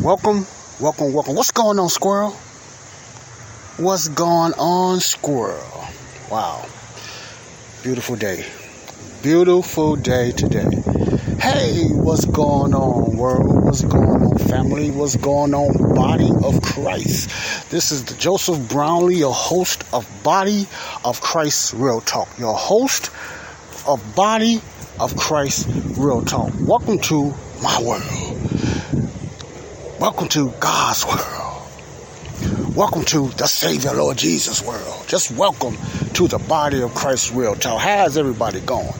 Welcome, welcome, welcome. What's going on, Squirrel? What's going on, Squirrel? Wow. Beautiful day. Beautiful day today. Hey, what's going on, world? What's going on, family? What's going on, body of Christ? This is Joseph Brownlee, your host of Body of Christ Real Talk. Your host of Body of Christ Real Talk. Welcome to my world. Welcome to God's world. Welcome to the Savior Lord Jesus world. Just welcome to the Body of Christ Real Talk. How's everybody going?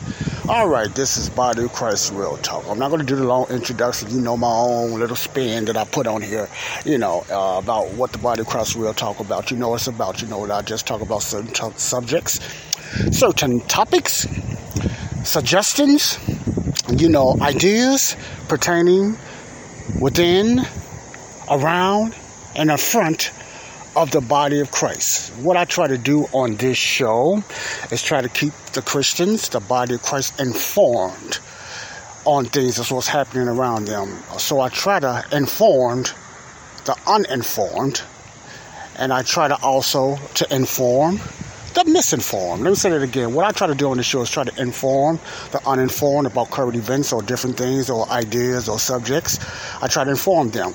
All right, this is Body of Christ Real Talk. I'm not going to do the long introduction. You know my own little spin that I put on here, you know, uh, about what the Body of Christ Real Talk about. You know it's about. You know what I just talk about certain t- subjects, certain topics, suggestions, you know, ideas pertaining within around and in front of the body of Christ. What I try to do on this show is try to keep the Christians, the body of Christ, informed on things that's what's happening around them. So I try to inform the uninformed, and I try to also to inform the misinformed. Let me say that again. What I try to do on the show is try to inform the uninformed about current events or different things or ideas or subjects. I try to inform them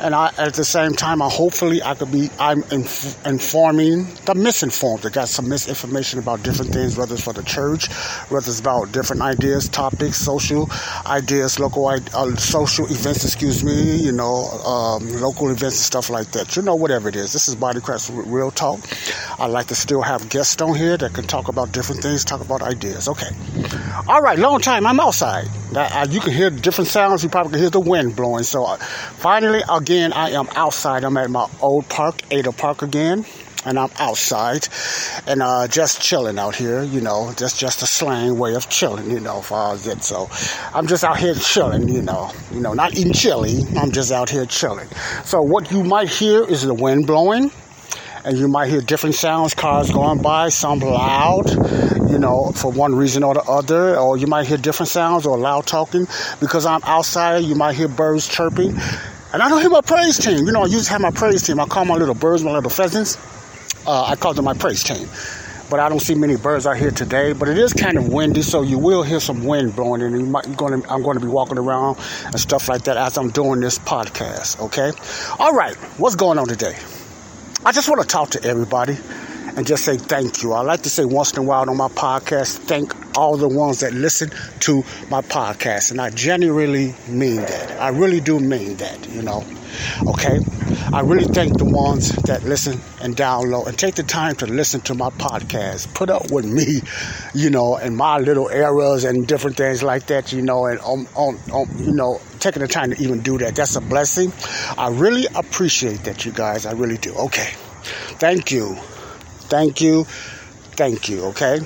and I, at the same time, I hopefully I could be I'm inf- informing the misinformed. They got some misinformation about different things, whether it's for the church, whether it's about different ideas, topics, social ideas, local uh, social events. Excuse me, you know, um, local events and stuff like that. You know, whatever it is. This is Bodycraft Real Talk. I like to still have guests on here that can talk about different things, talk about ideas. Okay. All right, long time. I'm outside. Uh, you can hear different sounds. You probably can hear the wind blowing. So uh, finally, again, I am outside. I'm at my old park, Ada Park again. And I'm outside and uh, just chilling out here, you know. That's just a slang way of chilling, you know, for it. So I'm just out here chilling, you know. You know, not eating chili. I'm just out here chilling. So what you might hear is the wind blowing and you might hear different sounds, cars going by, some loud, you know, for one reason or the other, or you might hear different sounds or loud talking. Because I'm outside, you might hear birds chirping. And I don't hear my praise team. You know, I used to have my praise team. I call my little birds, my little pheasants. Uh, I call them my praise team. But I don't see many birds out here today. But it is kind of windy, so you will hear some wind blowing, and you might, going to, I'm going to be walking around and stuff like that as I'm doing this podcast. Okay. All right. What's going on today? I just want to talk to everybody and just say thank you. I like to say once in a while on my podcast, thank all the ones that listen to my podcast. And I genuinely mean that. I really do mean that, you know. Okay? I really thank the ones that listen and download and take the time to listen to my podcast. Put up with me, you know, and my little errors and different things like that, you know, and on, on, on you know, taking the time to even do that. That's a blessing. I really appreciate that, you guys. I really do. Okay. Thank you. Thank you. Thank you. Okay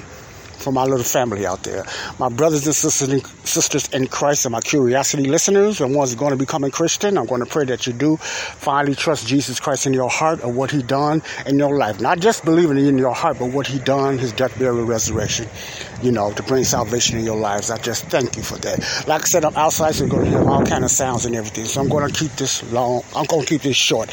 for my little family out there. My brothers and sisters in, sisters in Christ and my curiosity listeners and ones going to becoming Christian, I'm going to pray that you do finally trust Jesus Christ in your heart and what he done in your life. Not just believing in your heart, but what he done, his death, burial, resurrection, you know, to bring salvation in your lives. I just thank you for that. Like I said, I'm outside, so you're going to hear all kind of sounds and everything. So I'm going to keep this long. I'm going to keep this short.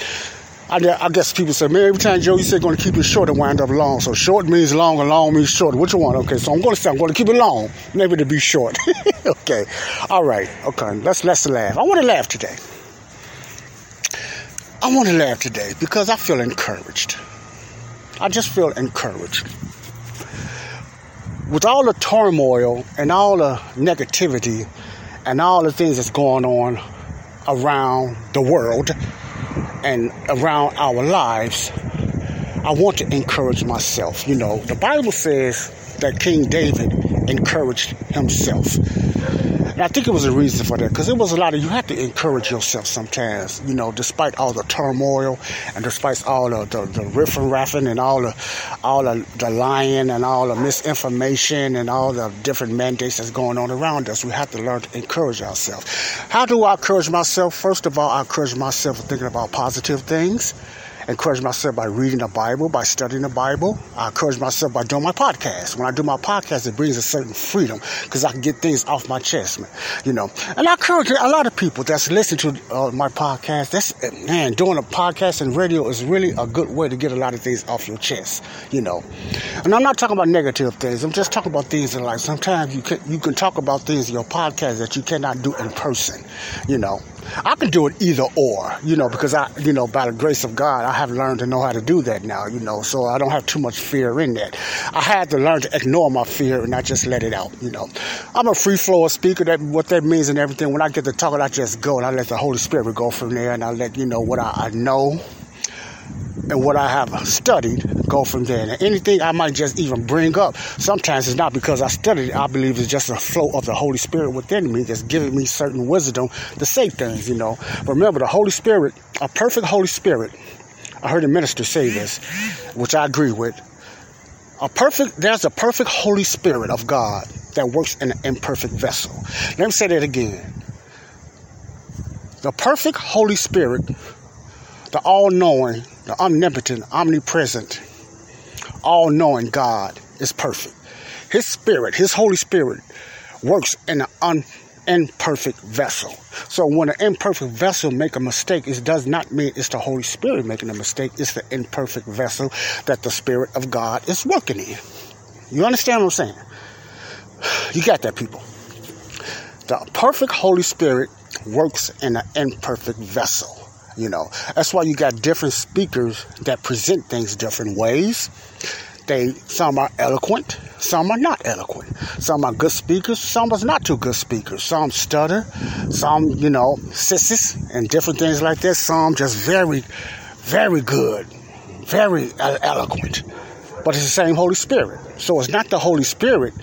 I, I guess people say, man, every time Joe, you say going to keep it short and wind up long. So short means long and long means short. Which one? Okay, so I'm going to say I'm going to keep it long, maybe to be short. okay, all right, okay. Let's let's laugh. I want to laugh today. I want to laugh today because I feel encouraged. I just feel encouraged. With all the turmoil and all the negativity and all the things that's going on around the world and around our lives, I want to encourage myself. You know, the Bible says that King David encouraged himself. And I think it was a reason for that because it was a lot of you have to encourage yourself sometimes, you know, despite all the turmoil and despite all the, the, the riffing raffing and all the all the, the lying and all the misinformation and all the different mandates that's going on around us. We have to learn to encourage ourselves. How do I encourage myself? First of all, I encourage myself thinking about positive things encourage myself by reading the Bible, by studying the Bible. I encourage myself by doing my podcast. When I do my podcast, it brings a certain freedom because I can get things off my chest, man. You know, and I encourage a lot of people that's listening to uh, my podcast. That's man, doing a podcast and radio is really a good way to get a lot of things off your chest. You know, and I'm not talking about negative things. I'm just talking about things in life. Sometimes you can you can talk about things in your podcast that you cannot do in person. You know. I can do it either or, you know, because I, you know, by the grace of God, I have learned to know how to do that now, you know, so I don't have too much fear in that. I had to learn to ignore my fear and not just let it out, you know. I'm a free flow speaker, that what that means and everything. When I get to talking, I just go and I let the Holy Spirit go from there and I let you know what I, I know and what I have studied go from there. And anything I might just even bring up, sometimes it's not because I studied it. I believe it's just a flow of the Holy Spirit within me that's giving me certain wisdom to say things, you know. But remember, the Holy Spirit, a perfect Holy Spirit, I heard a minister say this, which I agree with. A perfect, there's a perfect Holy Spirit of God that works in an imperfect vessel. Let me say that again. The perfect Holy Spirit, the all knowing, the omnipotent, omnipresent, all knowing God is perfect. His spirit, his Holy Spirit, works in an un, imperfect vessel. So when an imperfect vessel make a mistake, it does not mean it's the Holy Spirit making a mistake. It's the imperfect vessel that the Spirit of God is working in. You understand what I'm saying? You got that, people. The perfect Holy Spirit works in an imperfect vessel. You know, that's why you got different speakers that present things different ways. They some are eloquent, some are not eloquent. Some are good speakers, some are not too good speakers. Some stutter, some you know sisses and different things like that. Some just very, very good, very eloquent. But it's the same Holy Spirit. So it's not the Holy Spirit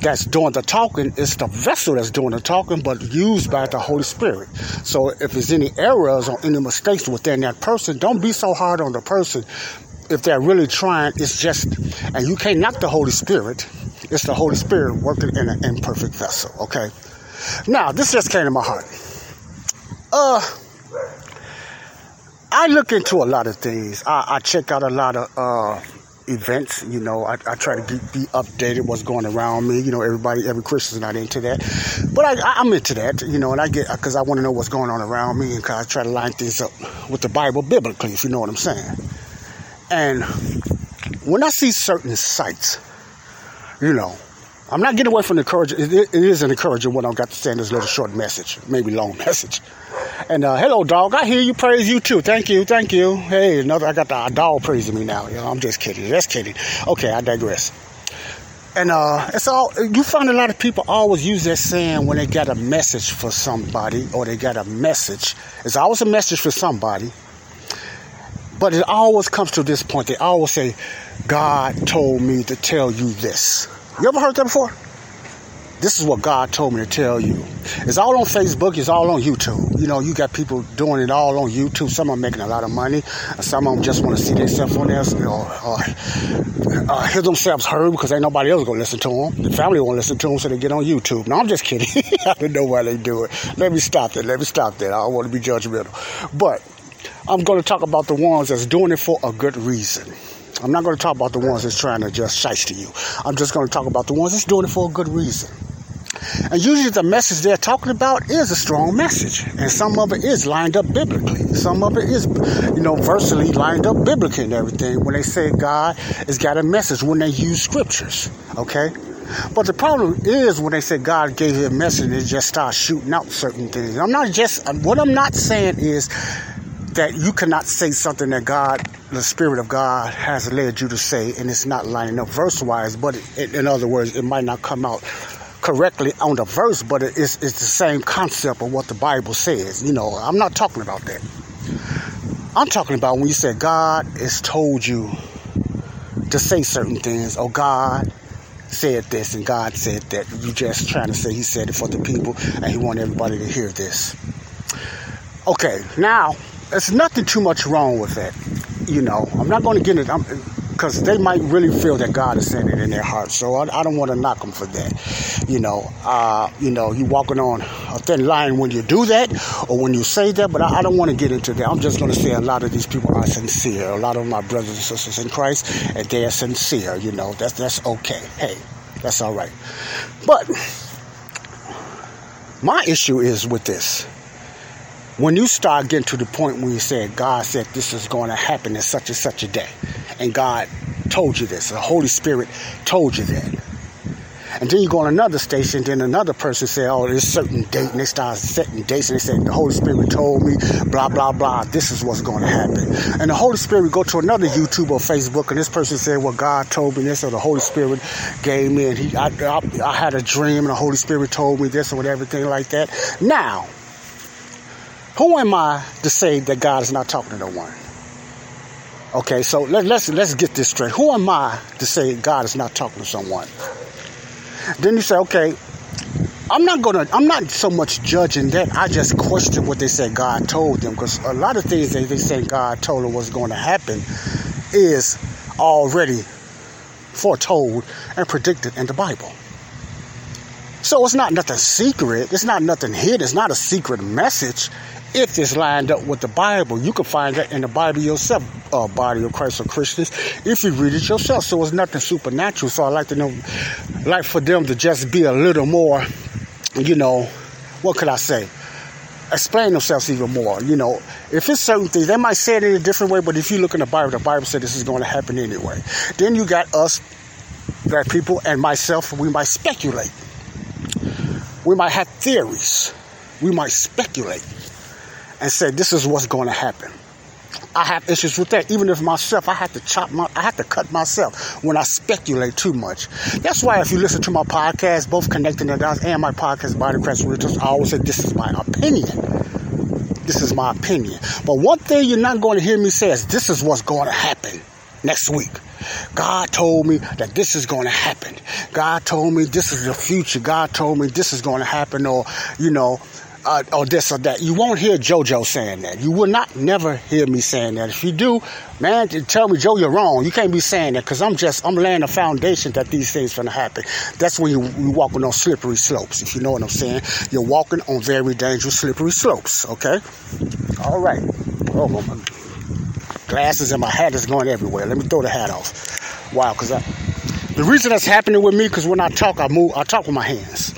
that's doing the talking. It's the vessel that's doing the talking, but used by the Holy Spirit. So if there's any errors or any mistakes within that person, don't be so hard on the person. If they're really trying, it's just, and you can't knock the Holy Spirit. It's the Holy Spirit working in an imperfect vessel. Okay. Now this just came to my heart. Uh, I look into a lot of things. I, I check out a lot of uh events. You know, I, I try to be, be, updated what's going around me. You know, everybody, every Christian's not into that, but I, am into that. You know, and I get because I want to know what's going on around me, and cause I try to line things up with the Bible biblically, if you know what I'm saying. And when I see certain sites, you know, I'm not getting away from the encouraging. It, is an encouraging what I've got to say in this little short message, maybe long message. And uh, hello, dog. I hear you praise you too. Thank you, thank you. Hey, another. I got the dog praising me now. You know, I'm just kidding. Just kidding. Okay, I digress. And uh, it's all you find a lot of people always use that saying when they got a message for somebody or they got a message. It's always a message for somebody. But it always comes to this point. They always say, God told me to tell you this. You ever heard that before? This is what God told me to tell you. It's all on Facebook. It's all on YouTube. You know, you got people doing it all on YouTube. Some are making a lot of money. Some of them just want to see themselves on there or, or uh, hear themselves heard because ain't nobody else going to listen to them. The family won't listen to them, so they get on YouTube. No, I'm just kidding. I don't know why they do it. Let me stop that. Let me stop that. I don't want to be judgmental. But I'm going to talk about the ones that's doing it for a good reason. I'm not going to talk about the ones that's trying to just shice to you. I'm just going to talk about the ones that's doing it for a good reason. And usually the message they're talking about is a strong message. And some of it is lined up biblically. Some of it is, you know, versely lined up biblically and everything. When they say God has got a message, when they use scriptures. Okay? But the problem is when they say God gave you a message, they just start shooting out certain things. I'm not just, what I'm not saying is that you cannot say something that God, the Spirit of God, has led you to say, and it's not lining up verse wise, but it, in other words, it might not come out correctly on the verse, but it's, it's the same concept of what the Bible says. You know, I'm not talking about that. I'm talking about when you say God has told you to say certain things, or God said this and God said that. You're just trying to say He said it for the people and He want everybody to hear this. Okay, now there's nothing too much wrong with that. You know, I'm not going to get it. Because they might really feel that God is saying it in their heart. So I, I don't want to knock them for that. You know, uh, you know, you walking on a thin line when you do that or when you say that. But I, I don't want to get into that. I'm just going to say a lot of these people are sincere. A lot of my brothers and sisters in Christ, and they are sincere. You know, that's that's okay. Hey, that's all right. But my issue is with this when you start getting to the point where you say God said this is going to happen in such and such a day, and God told you this, the Holy Spirit told you that. And then you go on another station, then another person say, oh, there's a certain date, and they start setting dates, and they say, the Holy Spirit told me, blah, blah, blah, this is what's going to happen. And the Holy Spirit go to another YouTube or Facebook, and this person said, well, God told me this, or the Holy Spirit gave me, and he, I, I, I had a dream, and the Holy Spirit told me this, or whatever, everything like that. Now, who am I to say that God is not talking to no one? Okay, so let, let's let's get this straight. Who am I to say God is not talking to someone? Then you say, okay, I'm not gonna. I'm not so much judging that. I just question what they said God told them because a lot of things that they say God told them was going to happen is already foretold and predicted in the Bible. So it's not nothing secret. It's not nothing hidden. It's not a secret message if it's lined up with the Bible. You can find that in the Bible yourself, uh, body of Christ or Christians, if you read it yourself. So it's nothing supernatural. So I like to know, like for them to just be a little more, you know, what could I say? Explain themselves even more. You know, if it's certain things, they might say it in a different way, but if you look in the Bible, the Bible said this is going to happen anyway. Then you got us, that people, and myself, we might speculate. We might have theories. We might speculate and say this is what's going to happen. I have issues with that. Even if myself, I have to chop my, I have to cut myself when I speculate too much. That's why if you listen to my podcast, both connecting the dots and my podcast, Body Crash Rituals, I always say this is my opinion. This is my opinion. But one thing you're not going to hear me say is this is what's going to happen next week. God told me that this is going to happen. God told me this is the future. God told me this is going to happen, or you know, uh, or this or that. You won't hear JoJo saying that. You will not never hear me saying that. If you do, man, tell me, Joe, you're wrong. You can't be saying that because I'm just I'm laying a foundation that these things are gonna happen. That's when you you walking on slippery slopes. If you know what I'm saying, you're walking on very dangerous slippery slopes. Okay. All right. Oh my glasses and my hat is going everywhere. Let me throw the hat off. Wow, because the reason that's happening with me because when I talk, I move. I talk with my hands.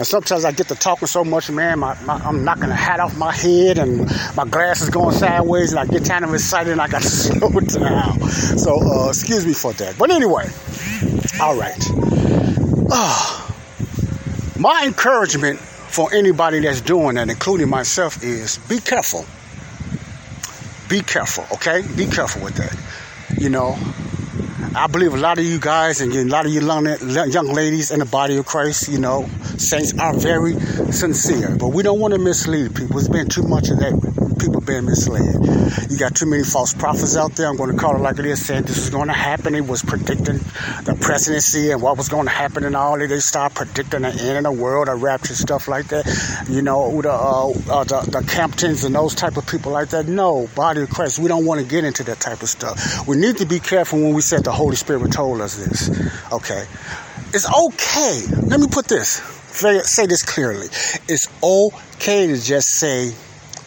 And sometimes I get to talking so much, man, my, my, I'm knocking the hat off my head and my glasses going sideways, and I get kind of excited and I got to slow down. So, uh, excuse me for that. But anyway, all right. Uh, my encouragement for anybody that's doing that, including myself, is be careful. Be careful, okay? Be careful with that. You know, I believe a lot of you guys and a lot of you young ladies in the body of Christ, you know, saints are very sincere. But we don't want to mislead people. There's been too much of that. People being misled. You got too many false prophets out there. I'm going to call it like it is, saying this is going to happen. It was predicting the presidency and what was going to happen and all. They start predicting the end of the world, a rapture, stuff like that. You know, the, uh, uh, the, the Camptons and those type of people like that. No, body of Christ, we don't want to get into that type of stuff. We need to be careful when we said the Holy Spirit told us this. Okay. It's okay. Let me put this. Say this clearly. It's okay to just say,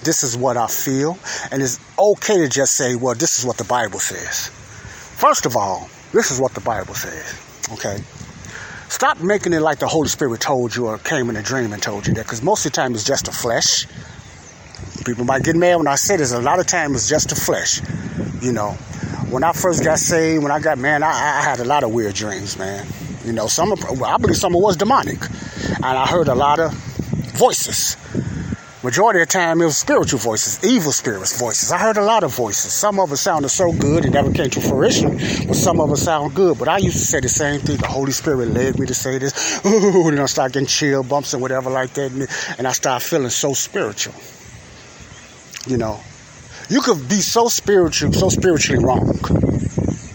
this is what I feel. And it's okay to just say, well, this is what the Bible says. First of all, this is what the Bible says. Okay. Stop making it like the Holy Spirit told you or came in a dream and told you that, because most of the time it's just the flesh. People might get mad when I say this. A lot of times it's just the flesh. You know, when I first got saved, when I got man, I, I had a lot of weird dreams, man. You know, some of, I believe some of was demonic, and I heard a lot of voices. Majority of the time, it was spiritual voices, evil spirits voices. I heard a lot of voices. Some of them sounded so good it never came to fruition, but some of them sound good. But I used to say the same thing. The Holy Spirit led me to say this. Ooh, and I start getting chill bumps and whatever like that, and I start feeling so spiritual. You know, you could be so spiritual, so spiritually wrong.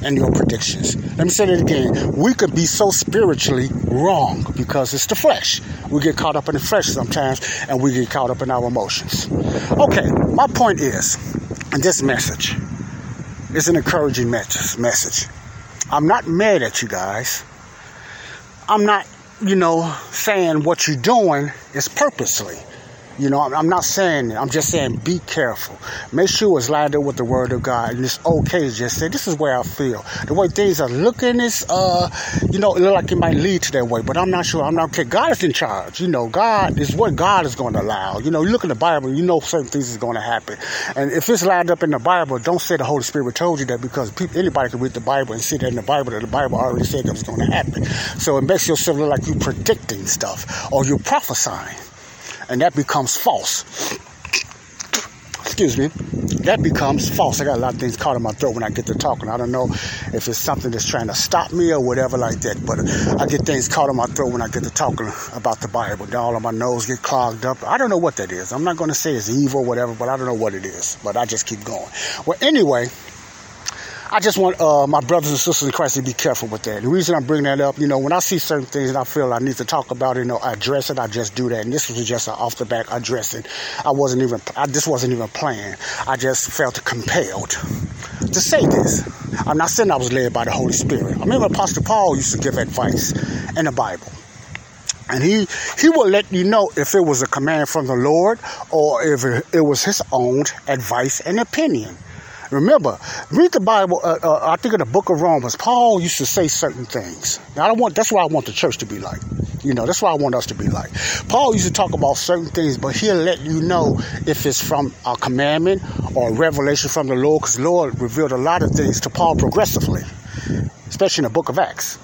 And your predictions. Let me say that again. We could be so spiritually wrong because it's the flesh. We get caught up in the flesh sometimes and we get caught up in our emotions. Okay, my point is, and this message is an encouraging message. I'm not mad at you guys. I'm not, you know, saying what you're doing is purposely. You know, I'm not saying that. I'm just saying be careful. Make sure it's lined up with the word of God. And it's okay to just say, this is where I feel. The way things are looking is, uh, you know, it look like it might lead to that way, but I'm not sure. I'm not okay. God is in charge. You know, God is what God is going to allow. You know, you look in the Bible, you know certain things is going to happen. And if it's lined up in the Bible, don't say the Holy Spirit told you that because people, anybody can read the Bible and see that in the Bible that the Bible already said that was going to happen. So it makes yourself look like you're predicting stuff or you're prophesying and that becomes false. Excuse me, that becomes false. I got a lot of things caught in my throat when I get to talking. I don't know if it's something that's trying to stop me or whatever like that, but I get things caught in my throat when I get to talking about the Bible. All of my nose get clogged up. I don't know what that is. I'm not going to say it's evil or whatever, but I don't know what it is. But I just keep going. Well, anyway, I just want uh, my brothers and sisters in Christ to be careful with that. The reason I'm bringing that up, you know, when I see certain things and I feel I need to talk about it, you know, I address it, I just do that. And this was just an off the back addressing. I wasn't even, I, this wasn't even planned. I just felt compelled to say this. I'm not saying I was led by the Holy Spirit. I remember Apostle Paul used to give advice in the Bible. And he, he will let you know if it was a command from the Lord or if it was his own advice and opinion. Remember, read the Bible. Uh, uh, I think in the book of Romans, Paul used to say certain things. Now, I don't want. That's why I want the church to be like. You know, that's why I want us to be like. Paul used to talk about certain things, but he'll let you know if it's from a commandment or a revelation from the Lord, because Lord revealed a lot of things to Paul progressively, especially in the book of Acts.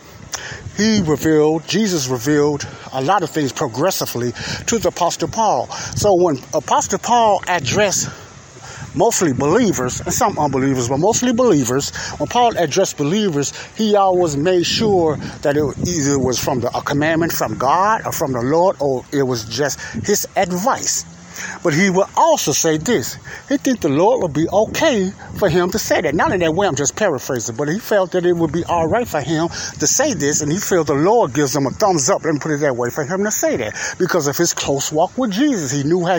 He revealed, Jesus revealed a lot of things progressively to the Apostle Paul. So when Apostle Paul addressed mostly believers and some unbelievers, but mostly believers. When Paul addressed believers, he always made sure that it either was from the, a commandment from God or from the Lord, or it was just his advice. But he would also say this. He think the Lord would be okay for him to say that. Not in that way, I'm just paraphrasing, but he felt that it would be all right for him to say this, and he felt the Lord gives him a thumbs up, let me put it that way, for him to say that. Because of his close walk with Jesus. He knew how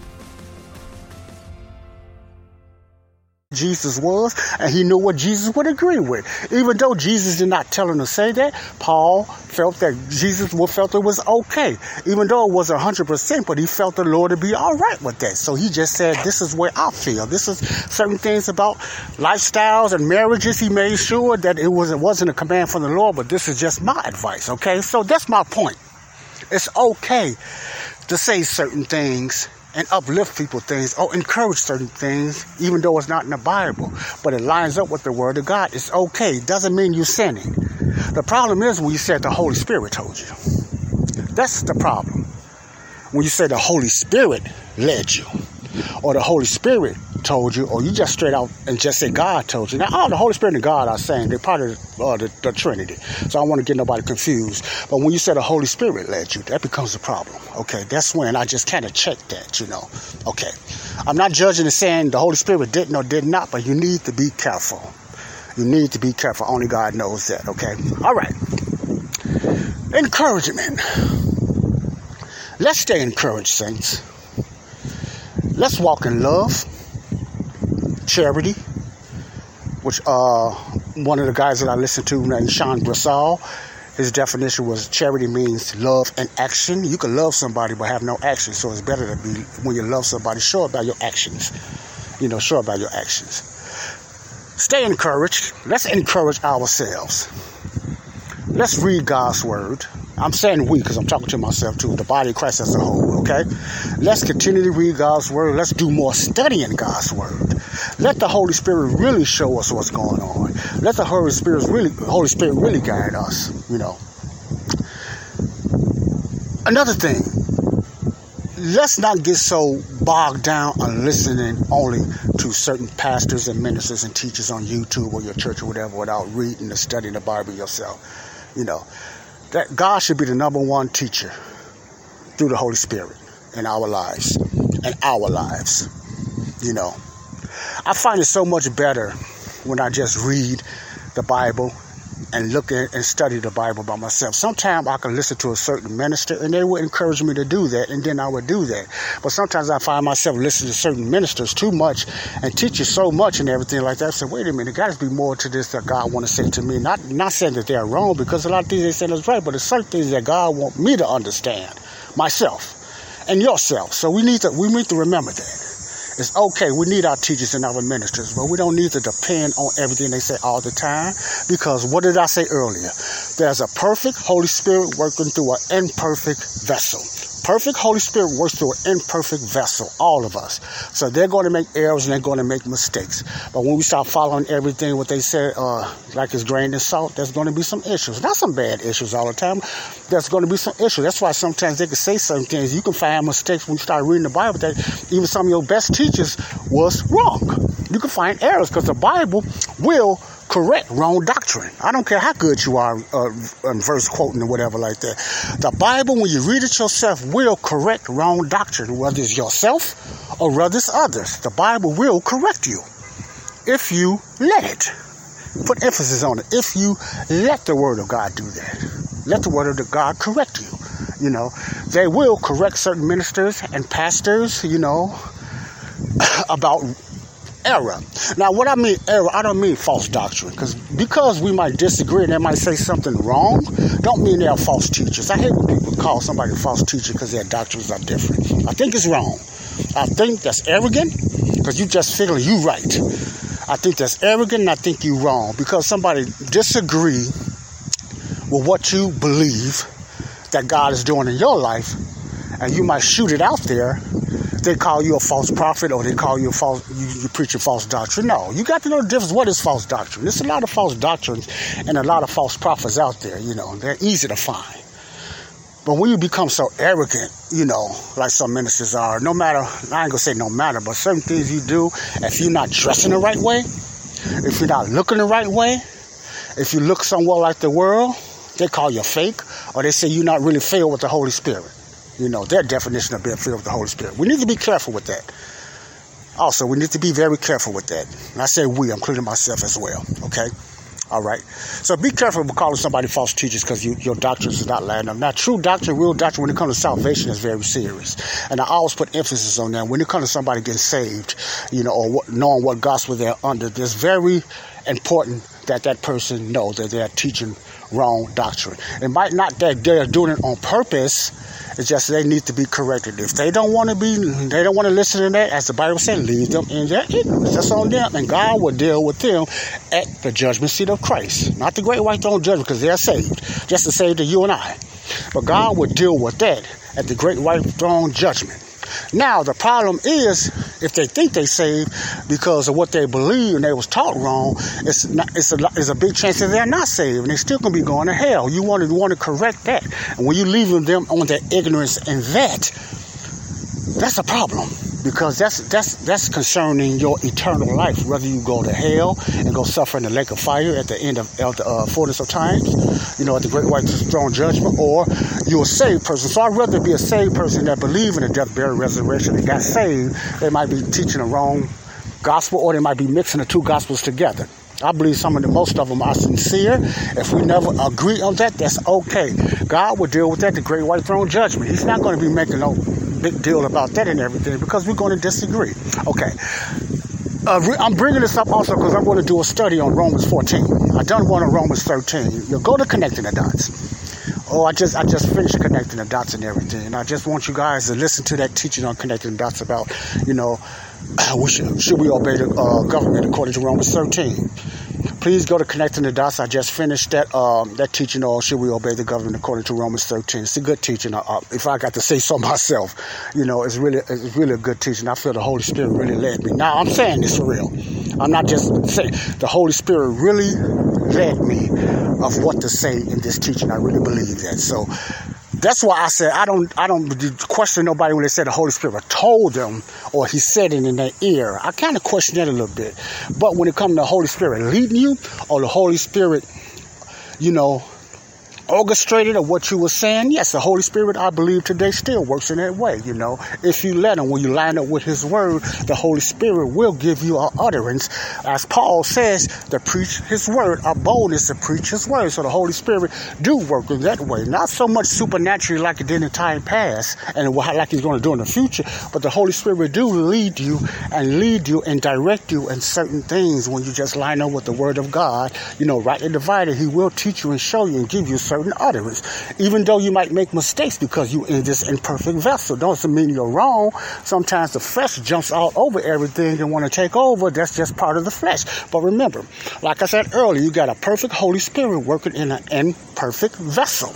Jesus was, and he knew what Jesus would agree with. Even though Jesus did not tell him to say that, Paul felt that Jesus felt it was okay. Even though it wasn't 100%, but he felt the Lord to be all right with that. So he just said, this is where I feel. This is certain things about lifestyles and marriages. He made sure that it, was, it wasn't a command from the Lord, but this is just my advice, okay? So that's my point. It's okay to say certain things and uplift people things or encourage certain things, even though it's not in the Bible, but it lines up with the Word of God. It's okay. It doesn't mean you're sinning. The problem is when you said the Holy Spirit told you. That's the problem. When you say the Holy Spirit led you, or the Holy Spirit told you, or you just straight out and just say God told you. Now, all the Holy Spirit and God are saying they're part of uh, the, the, Trinity. So I don't want to get nobody confused. But when you say the Holy Spirit led you, that becomes a problem. Okay, that's when I just kind of check that, you know. Okay, I'm not judging and saying the Holy Spirit didn't or did not, but you need to be careful. You need to be careful. Only God knows that. Okay. All right. Encouragement. Let's stay encouraged, saints. Let's walk in love charity, which uh, one of the guys that I listened to named Sean Brasal, his definition was charity means love and action. You can love somebody but have no action, so it's better to be when you love somebody, show about your actions. You know, show about your actions. Stay encouraged. Let's encourage ourselves. Let's read God's word. I'm saying we because I'm talking to myself too, the body of Christ as a whole, okay? Let's continue to read God's word. Let's do more studying God's word. Let the Holy Spirit really show us what's going on. Let the Holy Spirit really Holy Spirit really guide us, you know. Another thing, let's not get so bogged down on listening only to certain pastors and ministers and teachers on YouTube or your church or whatever without reading and studying the Bible yourself. You know, that God should be the number one teacher through the Holy Spirit in our lives, in our lives. You know, I find it so much better when I just read the Bible and look at and study the Bible by myself. Sometimes I can listen to a certain minister and they would encourage me to do that, and then I would do that. But sometimes I find myself listening to certain ministers too much and teachers so much and everything like that. I say, wait a minute, there got to be more to this that God want to say to me. Not not saying that they're wrong because a lot of things they say is right, but there's certain things that God want me to understand myself and yourself. So we need to we need to remember that. It's okay. We need our teachers and our ministers, but we don't need to depend on everything they say all the time. Because what did I say earlier? There's a perfect Holy Spirit working through an imperfect vessel. Perfect Holy Spirit works through an imperfect vessel, all of us. So they're going to make errors and they're going to make mistakes. But when we start following everything what they said, uh, like it's grain and salt, there's going to be some issues. Not some bad issues all the time. There's going to be some issues. That's why sometimes they can say certain things. You can find mistakes when you start reading the Bible that even some of your best teachers was wrong. You can find errors because the Bible will correct wrong doctrine. I don't care how good you are uh, verse quoting or whatever like that. The Bible, when you read it yourself, will correct wrong doctrine, whether it's yourself or whether it's others. The Bible will correct you if you let it. Put emphasis on it. If you let the Word of God do that, let the Word of God correct you. You know, they will correct certain ministers and pastors, you know, about error. Now, what I mean error, I don't mean false doctrine, because because we might disagree and they might say something wrong, don't mean they're false teachers. I hate when people call somebody a false teacher because their doctrines are different. I think it's wrong. I think that's arrogant because you just figure you right. I think that's arrogant and I think you're wrong because somebody disagree with what you believe that God is doing in your life and you might shoot it out there they call you a false prophet or they call you a false you, you preach a false doctrine. No, you got to know the difference. What is false doctrine? There's a lot of false doctrines and a lot of false prophets out there. You know, they're easy to find. But when you become so arrogant, you know, like some ministers are, no matter, I ain't gonna say no matter, but certain things you do, if you're not dressing the right way, if you're not looking the right way, if you look somewhat like the world, they call you fake, or they say you're not really filled with the Holy Spirit. You know, their definition of being filled with the Holy Spirit. We need to be careful with that. Also, we need to be very careful with that. And I say we, I'm including myself as well. Okay? All right. So be careful with calling somebody false teachers because you, your doctrines is not lining up. Now, true doctrine, real doctrine, when it comes to salvation, is very serious. And I always put emphasis on that. When it comes to somebody getting saved, you know, or what, knowing what gospel they're under, it's very important that that person know that they're teaching wrong doctrine. It might not that they're doing it on purpose it's just they need to be corrected. If they don't want to be, they don't want to listen to that, as the Bible said, leave them in their ignorance. That's on them, and God will deal with them at the judgment seat of Christ. Not the great white throne judgment, because they're saved, just to save to you and I. But God will deal with that at the great white throne judgment. Now the problem is if they think they saved because of what they believe and they was taught wrong, it's not, it's a it's a big chance that they're not saved and they're still gonna be going to hell. You want to want to correct that, and when you leaving them on their ignorance and that, that's a problem because that's that's that's concerning your eternal life. Whether you go to hell and go suffer in the lake of fire at the end of, of the uh, fullness of times, you know, at the great white throne judgment, or you're a saved person. So I'd rather be a saved person that believe in the death, burial, resurrection, and got saved. They might be teaching the wrong gospel, or they might be mixing the two gospels together. I believe some of the most of them are sincere. If we never agree on that, that's okay. God will deal with that, the great white throne judgment. He's not going to be making no big deal about that and everything because we're going to disagree. Okay. Uh, I'm bringing this up also because I'm going to do a study on Romans 14. I've done one on Romans 13. You'll go to connecting the dots. Oh, I just I just finished connecting the dots and everything, and I just want you guys to listen to that teaching on connecting the dots about, you know, we should, should we obey the uh, government according to Romans 13. Please go to connecting the dots. I just finished that um, that teaching on should we obey the government according to Romans 13. It's a good teaching. Uh, if I got to say so myself, you know, it's really it's really a good teaching. I feel the Holy Spirit really led me. Now I'm saying this for real. I'm not just saying the Holy Spirit really led me of what to say in this teaching. I really believe that. So that's why I said I don't I don't question nobody when they said the Holy Spirit told them or He said it in their ear. I kind of question that a little bit. But when it comes to the Holy Spirit leading you or the Holy Spirit, you know, orchestrated of what you were saying, yes, the Holy Spirit, I believe today still works in that way. You know, if you let Him, when you line up with His Word, the Holy Spirit will give you an utterance, as Paul says, to preach His Word, a boldness to preach His Word. So the Holy Spirit do work in that way, not so much supernaturally like it did in time past, and like He's going to do in the future, but the Holy Spirit do lead you and lead you and direct you in certain things when you just line up with the Word of God. You know, rightly divided, He will teach you and show you and give you certain certain utterance. Even though you might make mistakes because you're in this imperfect vessel. Doesn't mean you're wrong. Sometimes the flesh jumps all over everything and want to take over. That's just part of the flesh. But remember, like I said earlier, you got a perfect Holy Spirit working in an imperfect vessel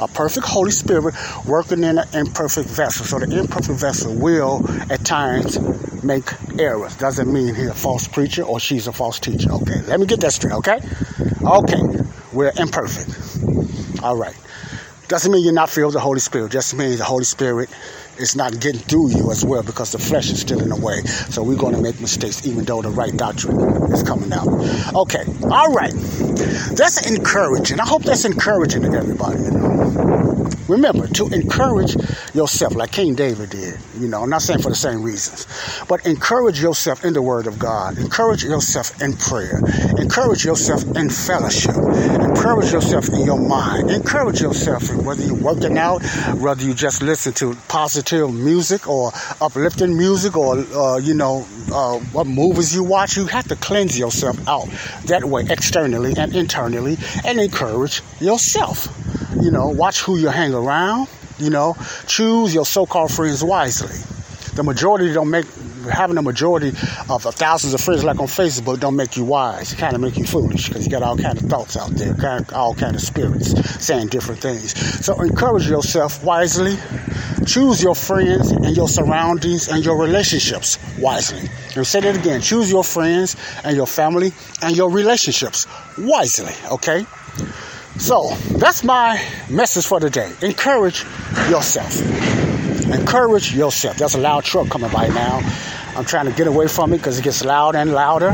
a perfect Holy Spirit working in an imperfect vessel. So the imperfect vessel will at times make errors. Doesn't mean he's a false preacher or she's a false teacher. Okay, let me get that straight, okay? Okay, we're imperfect. All right. Doesn't mean you're not filled with the Holy Spirit. Just means the Holy Spirit is not getting through you as well because the flesh is still in the way. So we're going to make mistakes even though the right doctrine is coming out. Okay, all right. That's encouraging. I hope that's encouraging to everybody, you know. Remember to encourage yourself like King David did. You know, I'm not saying for the same reasons, but encourage yourself in the Word of God. Encourage yourself in prayer. Encourage yourself in fellowship. Encourage yourself in your mind. Encourage yourself whether you're working out, whether you just listen to positive music or uplifting music or, uh, you know, uh, what movies you watch. You have to cleanse yourself out that way, externally and internally, and encourage yourself. You know, watch who you hang around. You know, choose your so-called friends wisely. The majority don't make having a majority of thousands of friends like on Facebook don't make you wise. It kind of make you foolish because you got all kind of thoughts out there, all kind of spirits saying different things. So encourage yourself wisely. Choose your friends and your surroundings and your relationships wisely. And say that again. Choose your friends and your family and your relationships wisely. Okay. So that's my message for today. Encourage yourself. Encourage yourself. There's a loud truck coming by now. I'm trying to get away from it because it gets louder and louder.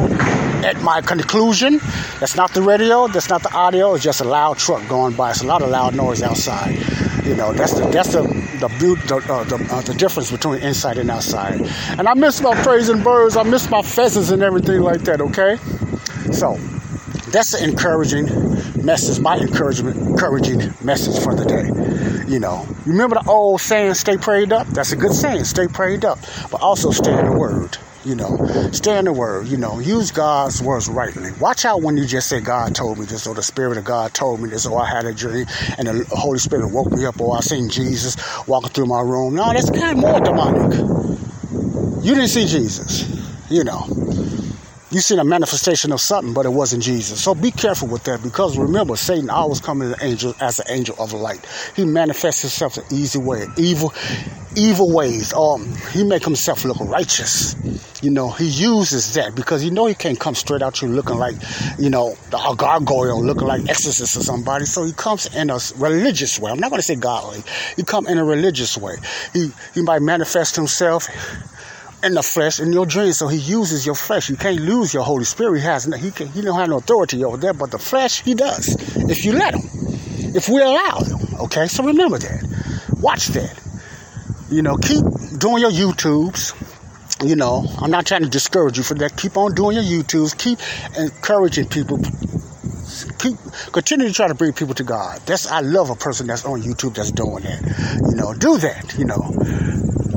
At my conclusion, that's not the radio, that's not the audio, it's just a loud truck going by. It's a lot of loud noise outside. You know, that's the that's the the the, uh, the, uh, the difference between inside and outside. And I miss my praising birds, I miss my pheasants and everything like that. Okay, so that's the encouraging message, my encouragement, encouraging message for the day. You know, remember the old saying, stay prayed up? That's a good saying, stay prayed up, but also stay in the word. You know, stay in the word, you know, use God's words rightly. Watch out when you just say, God told me this, or the Spirit of God told me this, or I had a dream and the Holy Spirit woke me up, or I seen Jesus walking through my room. No, that's kind of more demonic. You didn't see Jesus, you know you seen a manifestation of something, but it wasn't Jesus. So be careful with that because remember, Satan always comes as an angel, as an angel of light. He manifests himself in easy way, evil, evil ways. Um, he make himself look righteous. You know, he uses that because you know he can't come straight out you looking like, you know, a gargoyle, looking like exorcist or somebody. So he comes in a religious way. I'm not going to say godly. He come in a religious way. He he might manifest himself in the flesh in your dreams. So he uses your flesh. You can't lose your Holy Spirit. He has he can, he don't have no authority over there, but the flesh he does if you let him, if we allow him. Okay, so remember that. Watch that. You know, keep doing your YouTubes. You know, I'm not trying to discourage you for that. Keep on doing your YouTubes. Keep encouraging people. Keep continue to try to bring people to God. That's I love a person that's on YouTube that's doing that. You know, do that. You know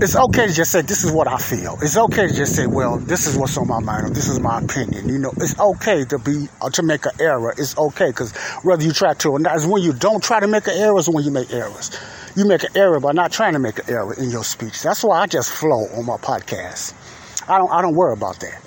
it's okay to just say this is what I feel. It's okay to just say, well, this is what's on my mind, or this is my opinion. You know, it's okay to be uh, to make an error. It's okay because whether you try to or not, is when you don't try to make an error, is when you make errors. You make an error by not trying to make an error in your speech. That's why I just flow on my podcast. I don't I don't worry about that.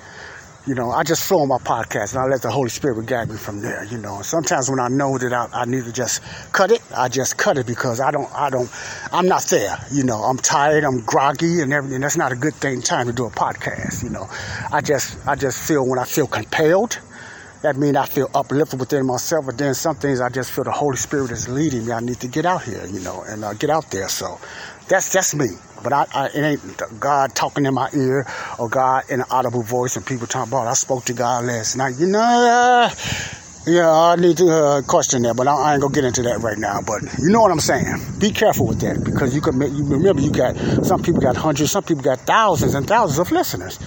You know, I just flow on my podcast and I let the Holy Spirit guide me from there, you know. Sometimes when I know that I, I need to just cut it, I just cut it because I don't, I don't, I'm not there, you know. I'm tired, I'm groggy and everything. That's not a good thing, time to do a podcast, you know. I just, I just feel when I feel compelled, that means I feel uplifted within myself. But then some things I just feel the Holy Spirit is leading me. I need to get out here, you know, and uh, get out there. So that's just me. But I, I, it ain't God talking in my ear or God in an audible voice and people talking about. I spoke to God last night. You know, uh, yeah, I need to uh, question that, but I, I, ain't gonna get into that right now. But you know what I'm saying? Be careful with that because you can. You remember, you got some people got hundreds, some people got thousands and thousands of listeners.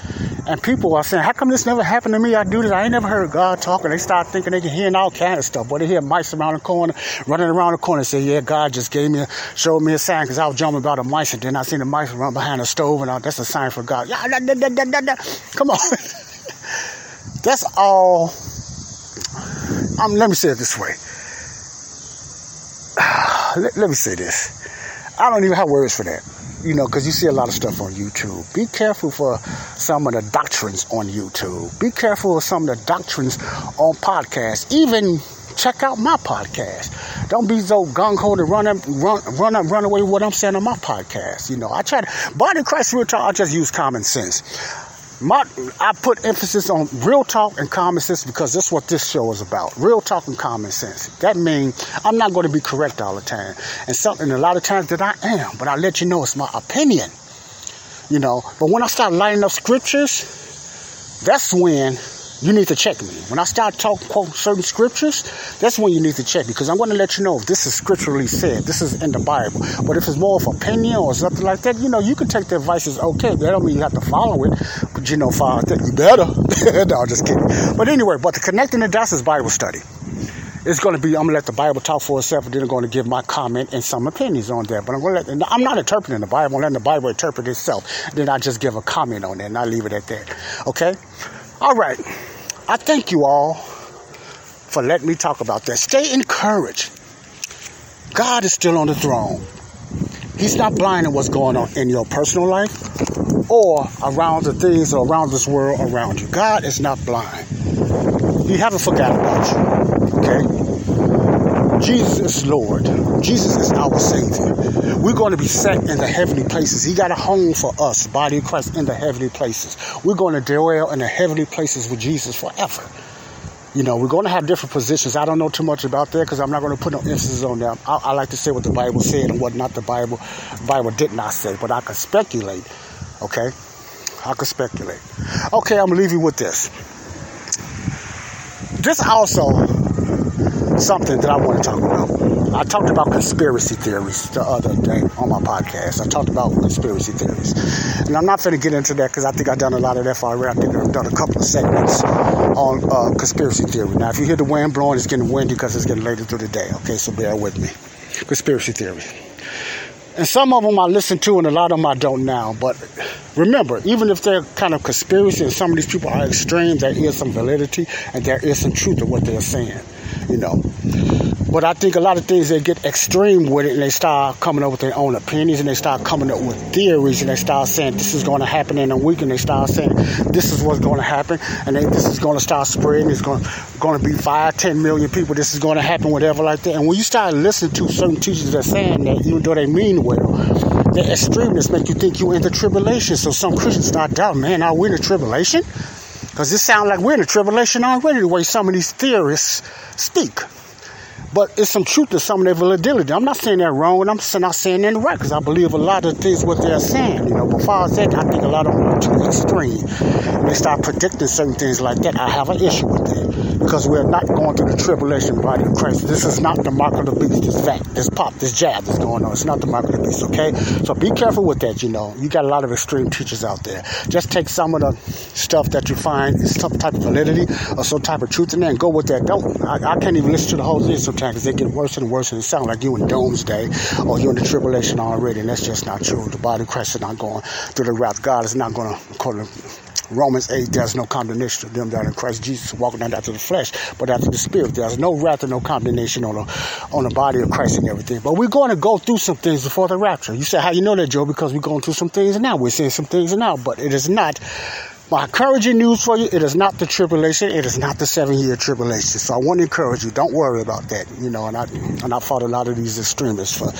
And people are saying, how come this never happened to me? I do this. I ain't never heard God talking." They start thinking they can hear all kind of stuff. But they hear mice around the corner, running around the corner say, yeah, God just gave me, a, showed me a sign because I was jumping about a mice. And then I seen the mice run behind the stove and I, that's a sign for God. Come on. that's all. Um, let me say it this way. let, let me say this. I don't even have words for that you know, because you see a lot of stuff on YouTube. Be careful for some of the doctrines on YouTube. Be careful of some of the doctrines on podcasts. Even check out my podcast. Don't be so gung ho to run up, run, run up, run away with what I'm saying on my podcast. You know, I try to, body Christ real talk, I just use common sense. My, I put emphasis on real talk and common sense because that's what this show is about. Real talk and common sense. That means I'm not going to be correct all the time. And something a lot of times that I am, but I let you know it's my opinion. You know, but when I start lining up scriptures, that's when you need to check me. When I start talking quote certain scriptures, that's when you need to check because I'm going to let you know if this is scripturally said. This is in the Bible. But if it's more of opinion or something like that, you know, you can take the advice as okay. That don't mean you have to follow it, but you know, follow it. You better. no, I'm just kidding. But anyway, but the connecting the dots is Bible study. It's going to be, I'm going to let the Bible talk for itself, and then I'm going to give my comment and some opinions on that. But I'm going to let, I'm not interpreting the Bible, I'm letting the Bible interpret itself. Then I just give a comment on it, and I leave it at that. Okay? All right. I thank you all for letting me talk about that. Stay encouraged. God is still on the throne. He's not blind to what's going on in your personal life or around the things around this world around you. God is not blind. He haven't forgotten about you. Okay? Jesus is Lord. Jesus is our Savior. We're going to be set in the heavenly places. He got a home for us, body of Christ, in the heavenly places. We're going to dwell in the heavenly places with Jesus forever. You know, we're going to have different positions. I don't know too much about that because I'm not going to put no emphasis on them. I, I, like to say what the Bible said and what not the Bible Bible did not say, but I can speculate. Okay, I can speculate. Okay, I'm you with this. This also something that I want to talk about. I talked about conspiracy theories the other day on my podcast. I talked about conspiracy theories. And I'm not going to get into that because I think I've done a lot of that already. I think I've done a couple of segments on uh, conspiracy theory. Now, if you hear the wind blowing, it's getting windy because it's getting later through the day. Okay, so bear with me. Conspiracy theory. And some of them I listen to, and a lot of them I don't now. But remember, even if they're kind of conspiracy and some of these people are extreme, there is some validity and there is some truth to what they're saying. You know. But I think a lot of things they get extreme with it and they start coming up with their own opinions and they start coming up with theories and they start saying this is going to happen in a week and they start saying this is what's going to happen and they, this is going to start spreading. It's going, going to be five, ten million people. This is going to happen, whatever like that. And when you start listening to certain teachers that are saying that, even though they mean well, the extremists make you think you're in the tribulation. So some Christians start doubting, man, are we in the tribulation? Because it sounds like we're in the tribulation already, the way some of these theorists speak. But it's some truth to some of their validity. I'm not saying they're wrong, and I'm not saying they're right, because I believe a lot of things what they're saying. You know, but far as that, I think a lot of them are too extreme. And they start predicting certain things like that. I have an issue with that. Because we're not going through the tribulation body of Christ. This is not the mark of the beast, this fact, this pop, this jab that's going on. It's not the mark of the beast, okay? So be careful with that, you know. You got a lot of extreme teachers out there. Just take some of the stuff that you find is some type of validity or some type of truth in there and go with that. Don't I, I can't even listen to the whole thing. So time because they get worse and worse, and it sounds like you're in doomsday or you're in the tribulation already, and that's just not true. The body of Christ is not going through the wrath. God is not going to, according to Romans 8, there's no condemnation to them that are in Christ Jesus, walking down after the flesh, but after the spirit. There's no wrath and no condemnation on the, on the body of Christ and everything. But we're going to go through some things before the rapture. You say, how you know that, Joe? Because we're going through some things now. We're seeing some things now, but it is not my encouraging news for you, it is not the tribulation. It is not the seven year tribulation. So I want to encourage you. Don't worry about that. You know, and I, and I fought a lot of these extremists for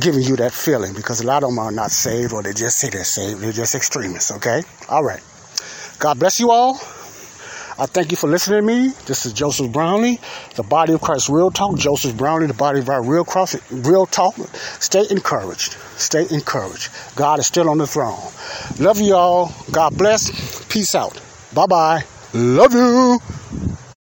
giving you that feeling because a lot of them are not saved or they just say they're saved. They're just extremists. Okay. All right. God bless you all. I thank you for listening to me. This is Joseph Brownlee, the Body of Christ Real Talk. Joseph Brownlee, the Body of our Real Cross, Real Talk. Stay encouraged. Stay encouraged. God is still on the throne. Love you all. God bless. Peace out. Bye bye. Love you.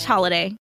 slash holiday.